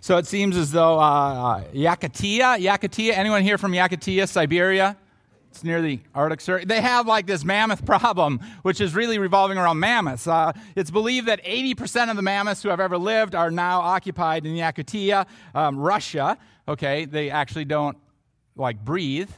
So it seems as though uh, Yakutia, Yakutia, anyone here from Yakutia, Siberia? It's near the Arctic Circle. They have like this mammoth problem, which is really revolving around mammoths. Uh, it's believed that 80% of the mammoths who have ever lived are now occupied in Yakutia, um, Russia. Okay, they actually don't like breathe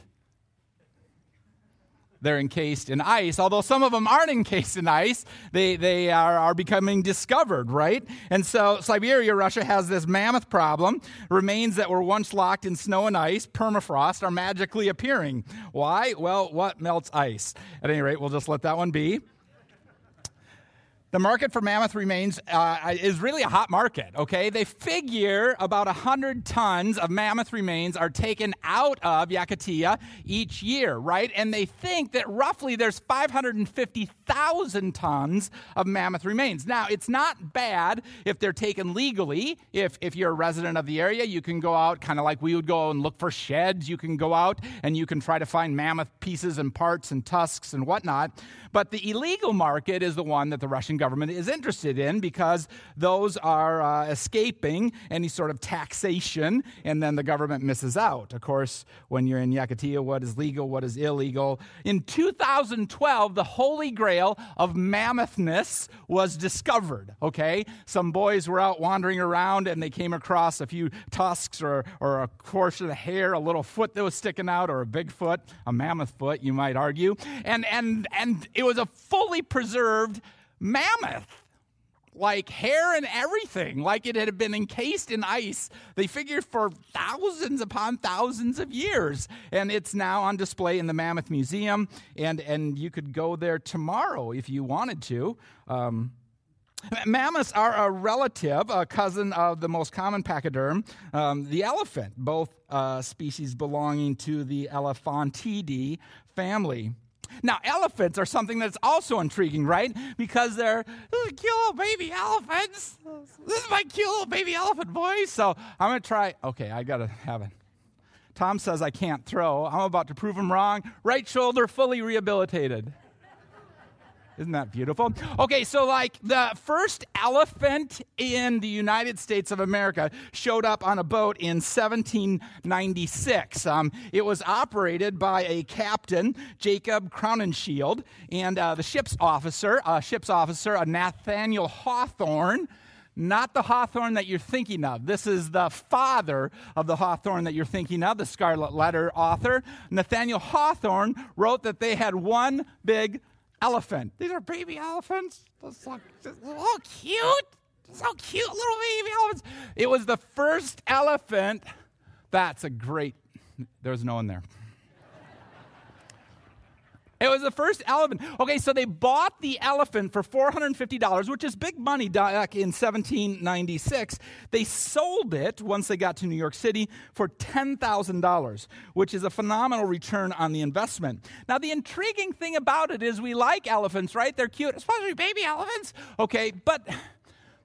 they're encased in ice. Although some of them aren't encased in ice, they, they are, are becoming discovered, right? And so Siberia, Russia, has this mammoth problem. Remains that were once locked in snow and ice, permafrost, are magically appearing. Why? Well, what melts ice? At any rate, we'll just let that one be the market for mammoth remains uh, is really a hot market okay? They figure about 100 tons of mammoth remains are taken out of yakutia each year right? And they think that roughly there's 550000 tons of mammoth remains. Now it's not bad if they're taken legally. If, if you're a resident of the area you can go out kind of like we would go and look for sheds. You can go out and you can try to find mammoth pieces and parts and tusks and whatnot. But the illegal market is the one that the russian government is interested in because those are uh, escaping any sort of taxation, and then the government misses out. Of course, when you're in Yakutia, what is legal, what is illegal? In 2012, the holy grail of mammothness was discovered, okay? Some boys were out wandering around and they came across a few tusks or, or a portion of hair, a little foot that was sticking out, or a big foot, a mammoth foot, you might argue. And, and, and it was a fully preserved mammoth like hair and everything, like it had been encased in ice. They figured for thousands upon thousands of years. And it's now on display in the Mammoth Museum. And, and you could go there tomorrow if you wanted to. Um, Mammoths are a relative, a cousin of the most common pachyderm, um, the elephant, both uh, species belonging to the Elephantidae family. Now, elephants are something that's also intriguing, right? Because they're cute little baby elephants. This is my cute little baby elephant voice. So I'm going to try. Okay, I got to have it. Tom says I can't throw. I'm about to prove him wrong. Right shoulder fully rehabilitated. Isn't that beautiful? Okay, so like the first elephant in the United States of America showed up on a boat in 1796. Um, it was operated by a captain, Jacob Crowninshield, and uh, the ship's officer, uh, ship's officer, uh, Nathaniel Hawthorne not the Hawthorne that you're thinking of. This is the father of the Hawthorne that you're thinking of, the Scarlet Letter author. Nathaniel Hawthorne wrote that they had one big elephant. These are baby elephants. They're so, oh, cute. So cute, little baby elephants. It was the first elephant. That's a great, there was no one there. It was the first elephant. Okay, so they bought the elephant for $450, which is big money back in 1796. They sold it once they got to New York City for $10,000, which is a phenomenal return on the investment. Now, the intriguing thing about it is we like elephants, right? They're cute, especially baby elephants. Okay, but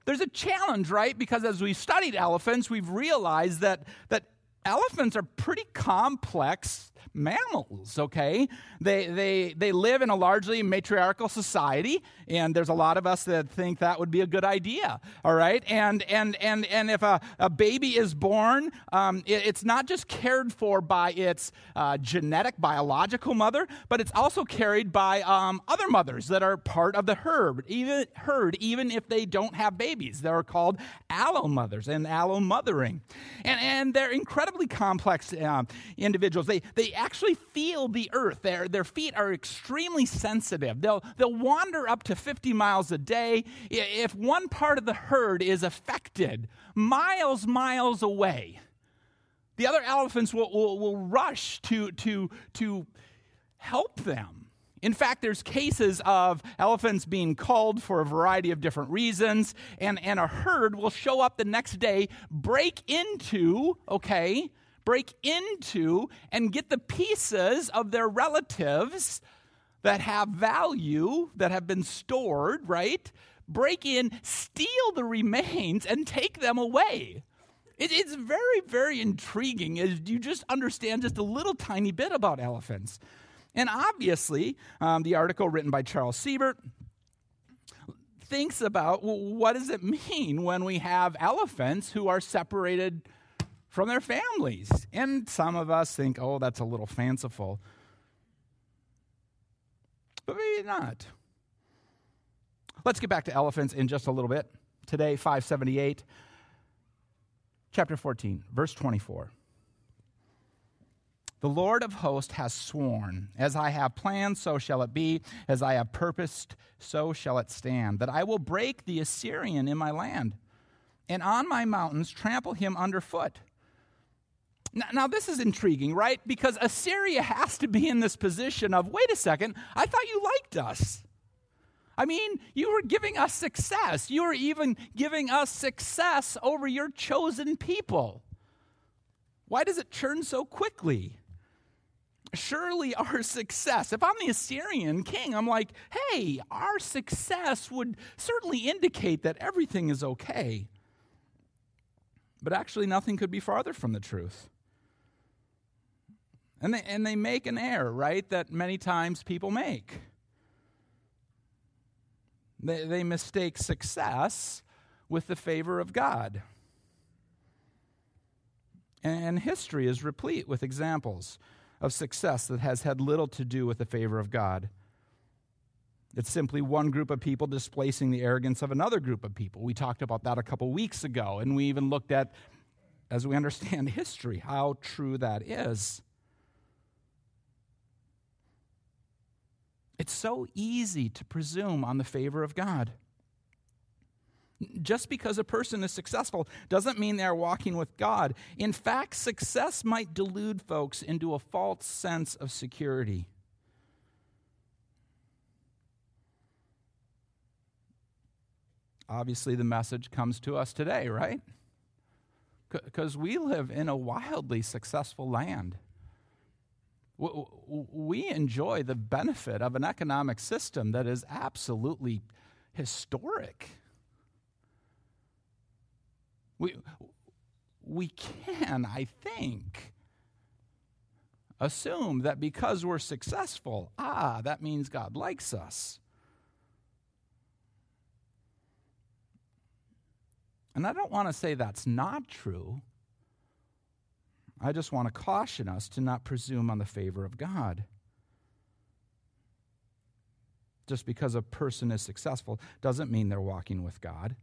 there's a challenge, right? Because as we've studied elephants, we've realized that, that elephants are pretty complex mammals, okay? They, they, they live in a largely matriarchal society, and there's a lot of us that think that would be a good idea, all right? And, and, and, and if a, a baby is born, um, it, it's not just cared for by its uh, genetic, biological mother, but it's also carried by um, other mothers that are part of the herd, even, herd, even if they don't have babies. They're called allo mothers and allo mothering. And, and they're incredibly complex uh, individuals. They, they actually feel the earth. Their, their feet are extremely sensitive. They'll, they'll wander up to 50 miles a day. If one part of the herd is affected, miles, miles away, the other elephants will, will, will rush to, to, to help them. In fact, there's cases of elephants being called for a variety of different reasons, and, and a herd will show up the next day, break into, okay, break into and get the pieces of their relatives that have value, that have been stored, right? Break in, steal the remains, and take them away. It, it's very, very intriguing as you just understand just a little tiny bit about elephants. And obviously, um, the article written by Charles Siebert thinks about well, what does it mean when we have elephants who are separated from their families. And some of us think, oh, that's a little fanciful. But maybe not. Let's get back to elephants in just a little bit. Today, 578, chapter 14, verse 24. The Lord of hosts has sworn, As I have planned, so shall it be. As I have purposed, so shall it stand, that I will break the Assyrian in my land, and on my mountains trample him underfoot. Now, now, this is intriguing, right? Because Assyria has to be in this position of wait a second, I thought you liked us. I mean, you were giving us success. You were even giving us success over your chosen people. Why does it turn so quickly? surely our success, if I'm the Assyrian king, I'm like, hey, our success would certainly indicate that everything is okay. But actually, nothing could be farther from the truth. And they, and they make an error, right, that many times people make. They, they mistake success with the favor of God. And history is replete with examples of success that has had little to do with the favor of God. It's simply one group of people displacing the arrogance of another group of people. We talked about that a couple weeks ago, and we even looked at, as we understand history, how true that is. It's so easy to presume on the favor of God. Just because a person is successful doesn't mean they're walking with God. In fact, success might delude folks into a false sense of security. Obviously, the message comes to us today, right? Because we live in a wildly successful land. We enjoy the benefit of an economic system that is absolutely historic. We, we can, I think, assume that because we're successful, ah, that means God likes us. And I don't want to say that's not true. I just want to caution us to not presume on the favor of God. Just because a person is successful doesn't mean they're walking with God.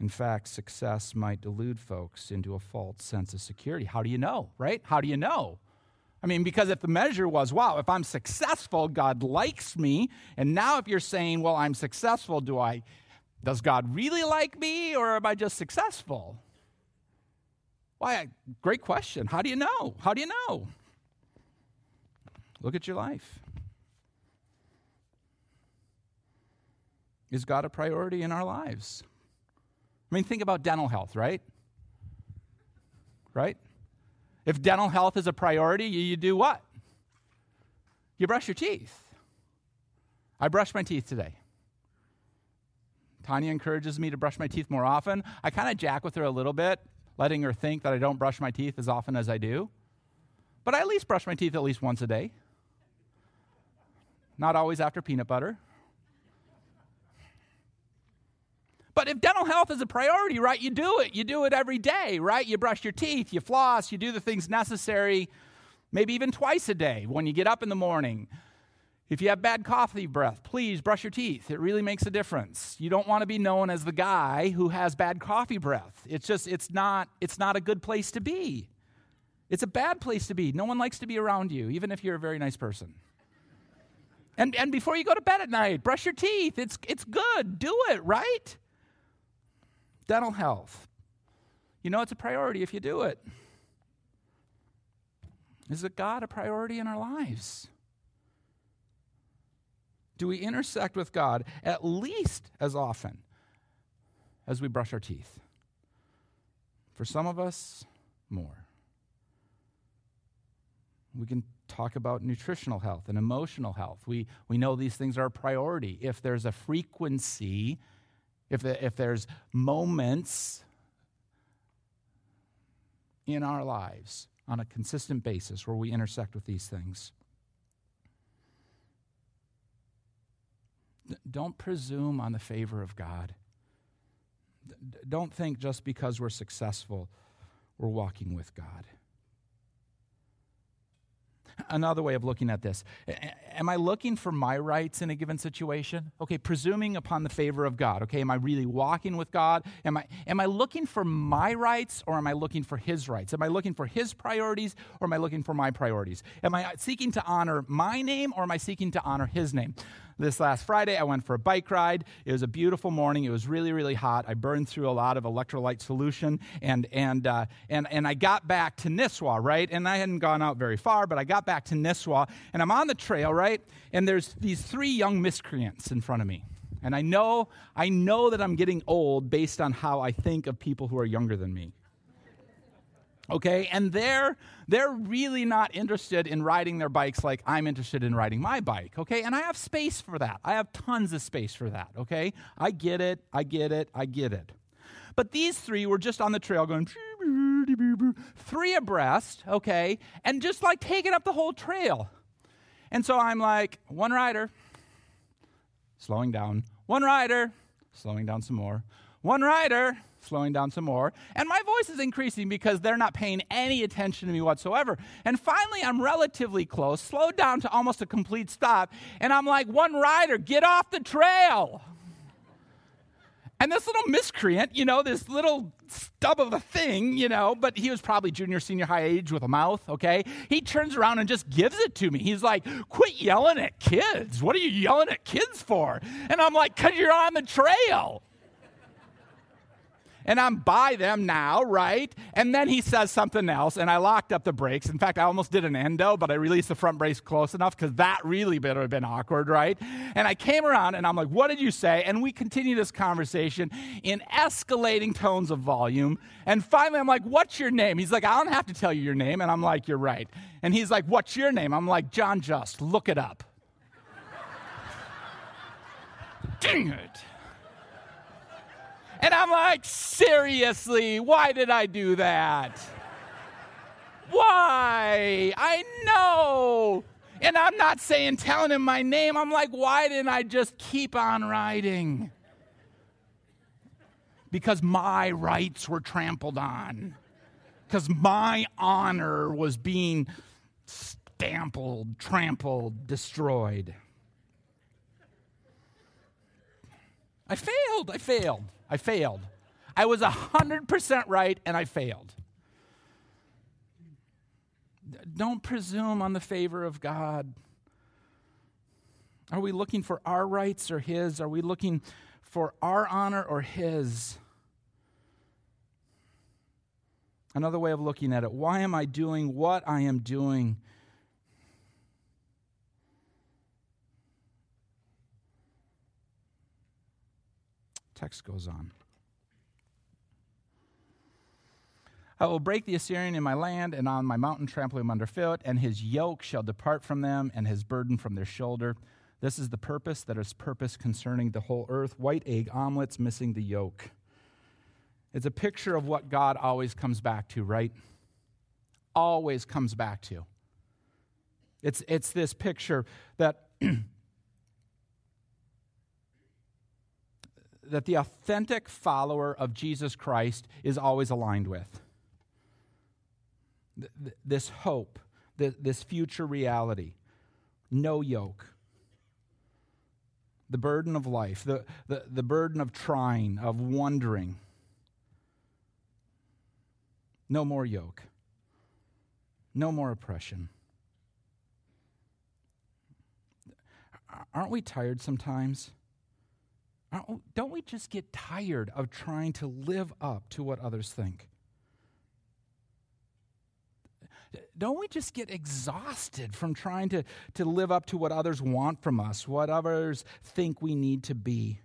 In fact, success might delude folks into a false sense of security. How do you know, right? How do you know? I mean, because if the measure was, wow, if I'm successful, God likes me, and now if you're saying, well, I'm successful, do I, does God really like me, or am I just successful? Why, great question. How do you know? How do you know? Look at your life. Is God a priority in our lives? I mean, think about dental health, right? Right? If dental health is a priority, you, do what? You brush your teeth. I brushed my teeth today. Tanya encourages me to brush my teeth more often. I kind of jack with her a little bit, letting her think that I don't brush my teeth as often as I do. But I at least brush my teeth at least once a day. Not always after peanut butter. But if dental health is a priority, right, you do it. You do it every day, right? You brush your teeth, you floss, you do the things necessary, maybe even twice a day when you get up in the morning. If you have bad coffee breath, please brush your teeth. It really makes a difference. You don't want to be known as the guy who has bad coffee breath. It's just it's not it's not a good place to be. It's a bad place to be. No one likes to be around you, even if you're a very nice person. And and before you go to bed at night, brush your teeth. It's it's good. Do it, right? dental health. You know it's a priority if you do it. Is it God a priority in our lives? Do we intersect with God at least as often as we brush our teeth? For some of us, more. We can talk about nutritional health and emotional health. We, we know these things are a priority. If there's a frequency if, the, if there's moments in our lives on a consistent basis where we intersect with these things. Don't presume on the favor of God. Don't think just because we're successful, we're walking with God. Another way of looking at this Am I looking for my rights in a given situation? Okay, presuming upon the favor of God. Okay, am I really walking with God? Am I, am I looking for my rights or am I looking for His rights? Am I looking for His priorities or am I looking for my priorities? Am I seeking to honor my name or am I seeking to honor His name? this last Friday, I went for a bike ride. It was a beautiful morning. It was really, really hot. I burned through a lot of electrolyte solution, and and uh, and and I got back to Nisswa, right? And I hadn't gone out very far, but I got back to Nisswa, and I'm on the trail, right? And there's these three young miscreants in front of me. And I know, I know that I'm getting old based on how I think of people who are younger than me. Okay? And they're they're really not interested in riding their bikes like i'm interested in riding my bike okay? And i have space for that. I have tons of space for that okay? I get it. I get it. I get it. But these three were just on the trail going three abreast okay? And just like taking up the whole trail and so i'm like one rider slowing down one rider slowing down some more one rider slowing down some more. And my voice is increasing because they're not paying any attention to me whatsoever. And finally, I'm relatively close, slowed down to almost a complete stop. And I'm like, one rider, get off the trail. And this little miscreant, you know, this little stub of a thing, you know, but he was probably junior, senior high age with a mouth, okay? He turns around and just gives it to me. He's like, quit yelling at kids. What are you yelling at kids for? And I'm like, because you're on the trail and I'm by them now, right? And then he says something else, and I locked up the brakes. In fact, I almost did an endo, but I released the front brakes close enough because that really would have been awkward, right? And I came around and I'm like, what did you say? And we continue this conversation in escalating tones of volume. And finally, I'm like, what's your name? He's like, I don't have to tell you your name. And I'm like, you're right. And he's like, what's your name? I'm like, John Just, look it up. Dang it. And I'm like, seriously, why did I do that? Why? I know. And I'm not saying telling him my name. I'm like, why didn't I just keep on riding? Because my rights were trampled on. Because my honor was being stampled, trampled, destroyed. I failed. I failed. I failed. I was 100% right and I failed. Don't presume on the favor of God. Are we looking for our rights or His? Are we looking for our honor or His? Another way of looking at it why am I doing what I am doing? Text goes on. I will break the Assyrian in my land, and on my mountain trample him underfoot, and his yoke shall depart from them, and his burden from their shoulder. This is the purpose that is purpose concerning the whole earth. White egg omelets missing the yolk. It's a picture of what God always comes back to, right? Always comes back to. It's, it's this picture that that the authentic follower of Jesus Christ is always aligned with. This hope, this future reality, no yoke. The burden of life, the, the, the burden of trying, of wondering. No more yoke. No more oppression. Aren't we tired sometimes? Uh, oh, don't we just get tired of trying to live up to what others think? Don't we just get exhausted from trying to, to live up to what others want from us, what others think we need to be?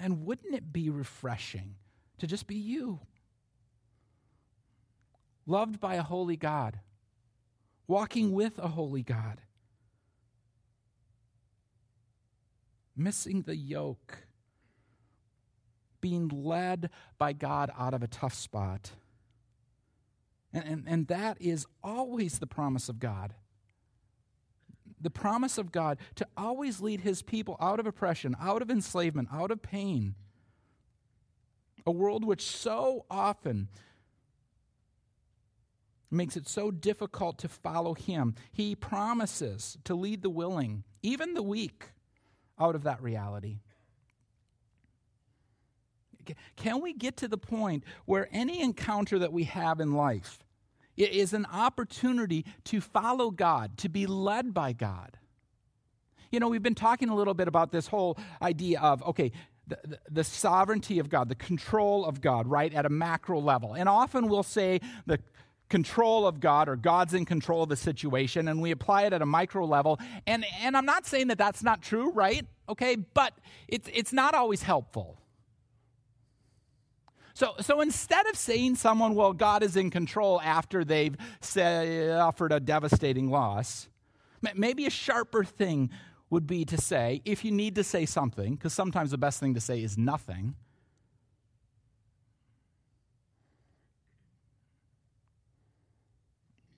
And wouldn't it be refreshing to just be you? Loved by a holy God, walking with a holy God. Missing the yoke, being led by God out of a tough spot. And, and, and that is always the promise of God. the promise of God to always lead his people out of oppression, out of enslavement, out of pain. A world which so often makes it so difficult to follow him. He promises to lead the willing, even the weak, out of that reality. Can we get to the point where any encounter that we have in life is an opportunity to follow God, to be led by God? You know, we've been talking a little bit about this whole idea of, okay, the, the, sovereignty of God, the control of God, right, at a macro level. And often we'll say the control of God or God's in control of the situation, and we apply it at a micro level. And, and I'm not saying that that's not true, right? Okay, but it's, it's not always helpful. So, so instead of saying someone, well, God is in control after they've say, offered a devastating loss, maybe a sharper thing would be to say, if you need to say something, because sometimes the best thing to say is nothing.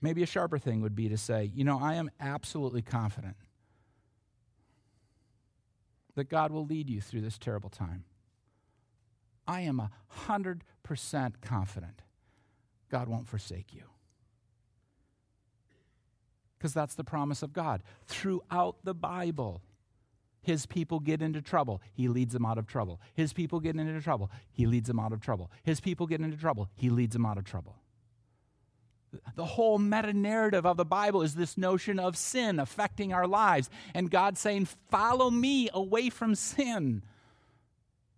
Maybe a sharper thing would be to say, you know, I am absolutely confident that God will lead you through this terrible time. I am a 100% confident God won't forsake you. Because that's the promise of God. Throughout the Bible, his people get into trouble. He leads them out of trouble. His people get into trouble. He leads them out of trouble. His people get into trouble. He leads them out of trouble. The whole meta narrative of the Bible is this notion of sin affecting our lives, and God saying, Follow me away from sin.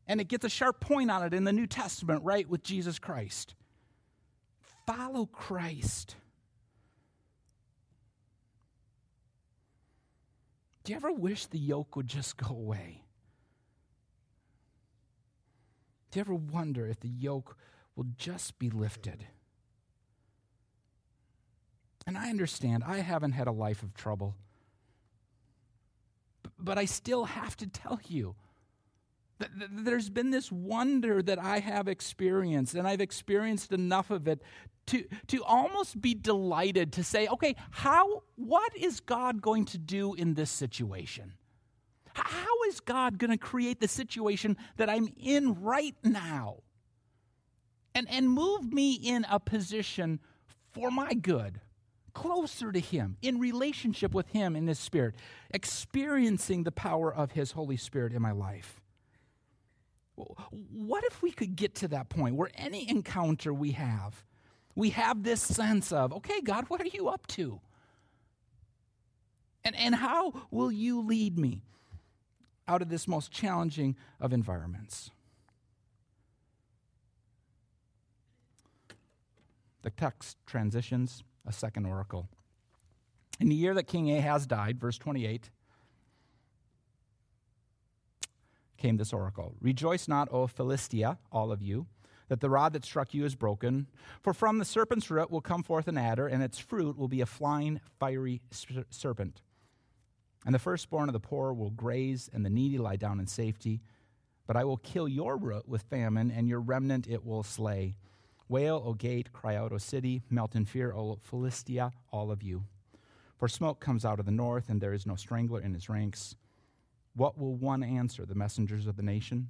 And it gets a sharp point on it in the New Testament, right, with Jesus Christ. Follow Christ. Do you ever wish the yoke would just go away? Do you ever wonder if the yoke will just be lifted? And I understand, I haven't had a life of trouble. But I still have to tell you that there's been this wonder that I have experienced, and I've experienced enough of it to, to almost be delighted to say, okay, how, what is God going to do in this situation? How is God going to create the situation that I'm in right now? And, and move me in a position for my good, closer to Him, in relationship with Him in His Spirit, experiencing the power of His Holy Spirit in my life. What if we could get to that point where any encounter we have, we have this sense of, okay, God, what are you up to? And, and how will you lead me out of this most challenging of environments? The text transitions a second oracle. In the year that King Ahaz died, verse 28, came this oracle Rejoice not, O Philistia, all of you, that the rod that struck you is broken. For from the serpent's root will come forth an adder, and its fruit will be a flying, fiery serpent. And the firstborn of the poor will graze, and the needy lie down in safety. But I will kill your root with famine, and your remnant it will slay. Wail, O gate, cry out, O city, melt in fear, O Philistia, all of you. For smoke comes out of the north, and there is no strangler in his ranks. What will one answer, the messengers of the nation?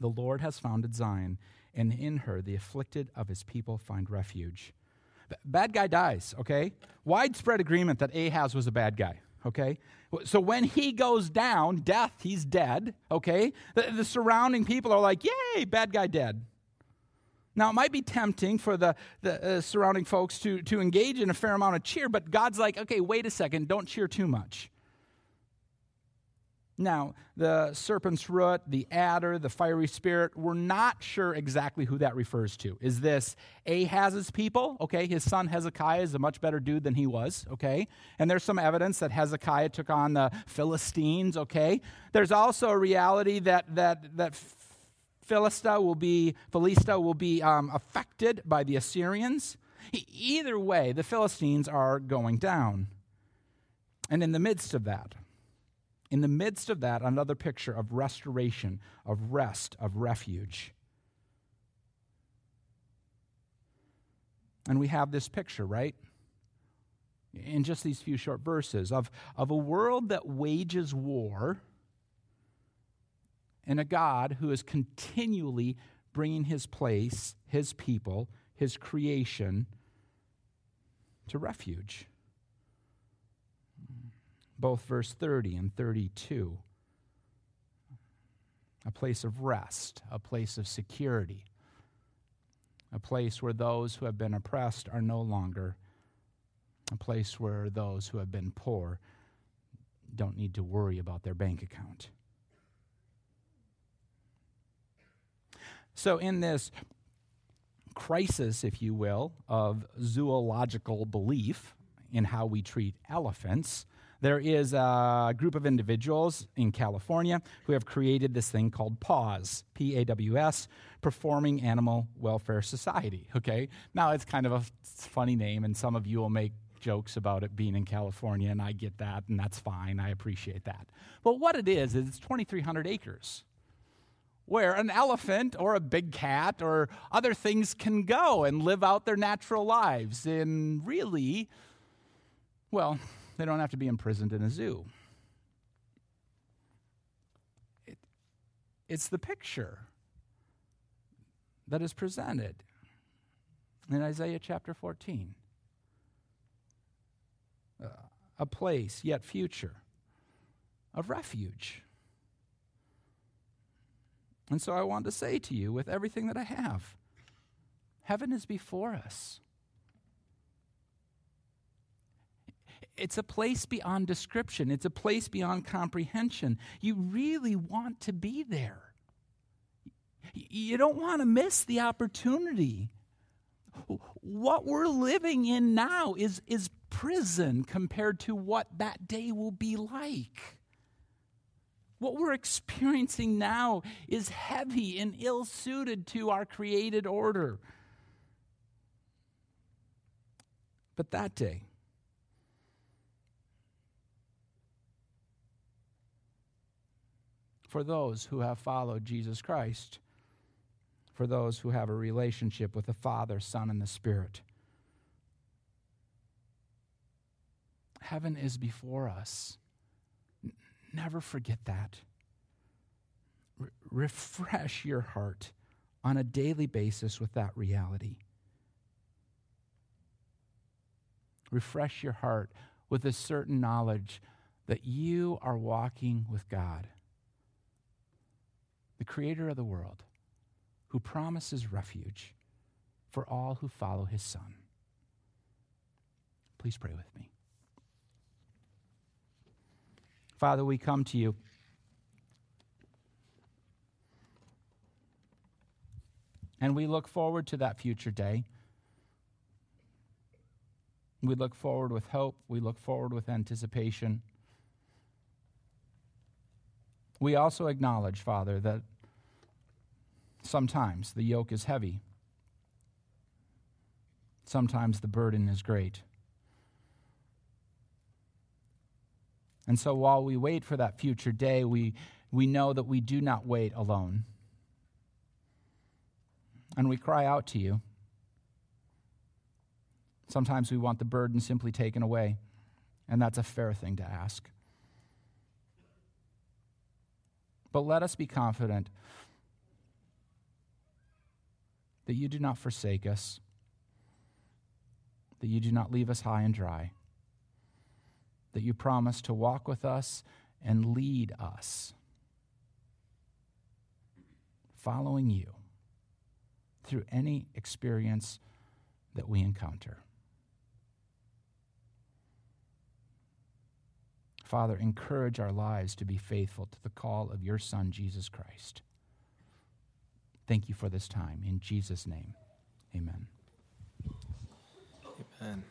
The Lord has founded Zion, and in her the afflicted of his people find refuge. Bad guy dies, okay? Widespread agreement that Ahaz was a bad guy, okay? So when he goes down, death, he's dead, okay? The, the surrounding people are like, yay, bad guy dead. Now, it might be tempting for the, the uh, surrounding folks to, to engage in a fair amount of cheer, but God's like, okay, wait a second, don't cheer too much. Now, the serpent's root, the adder, the fiery spirit, we're not sure exactly who that refers to. Is this Ahaz's people? Okay, his son Hezekiah is a much better dude than he was, okay? And there's some evidence that Hezekiah took on the Philistines, okay? There's also a reality that, that, that Philista will be, Philista will be um, affected by the Assyrians. either way, the Philistines are going down. And in the midst of that, in the midst of that, another picture of restoration, of rest, of refuge. And we have this picture, right? in just these few short verses of, of a world that wages war and a God who is continually bringing his place, his people, his creation to refuge. Both verse 30 and 32. A place of rest, a place of security, a place where those who have been oppressed are no longer, a place where those who have been poor don't need to worry about their bank account. So, in this crisis, if you will, of zoological belief in how we treat elephants, there is a group of individuals in California who have created this thing called PAWS, P A W S, Performing Animal Welfare Society. Okay? Now, it's kind of a funny name, and some of you will make jokes about it being in California, and I get that, and that's fine. I appreciate that. But what it is, is it's 2,300 acres where an elephant or a big cat or other things can go and live out their natural lives. And really, well, they don't have to be imprisoned in a zoo. It, it's the picture that is presented in Isaiah chapter 14. Uh, a place, yet future, of refuge and so I want to say to you, with everything that I have, heaven is before us. It's a place beyond description, it's a place beyond comprehension. You really want to be there. You don't want to miss the opportunity. What we're living in now is, is prison compared to what that day will be like. What we're experiencing now is heavy and ill suited to our created order. But that day, for those who have followed Jesus Christ, for those who have a relationship with the Father, Son, and the Spirit. Heaven is before us. Never forget that. Re- refresh your heart on a daily basis with that reality. Refresh your heart with a certain knowledge that you are walking with God, the creator of the world, who promises refuge for all who follow his Son. Please pray with me. Father, we come to you. And we look forward to that future day. We look forward with hope. We look forward with anticipation. We also acknowledge, Father, that sometimes the yoke is heavy, sometimes the burden is great. And so while we wait for that future day, we, we know that we do not wait alone. And we cry out to you. Sometimes we want the burden simply taken away, and that's a fair thing to ask. But let us be confident that you do not forsake us, that you do not leave us high and dry that you promise to walk with us and lead us, following you through any experience that we encounter. Father, encourage our lives to be faithful to the call of your Son, Jesus Christ. Thank you for this time. In Jesus' name, amen. Amen.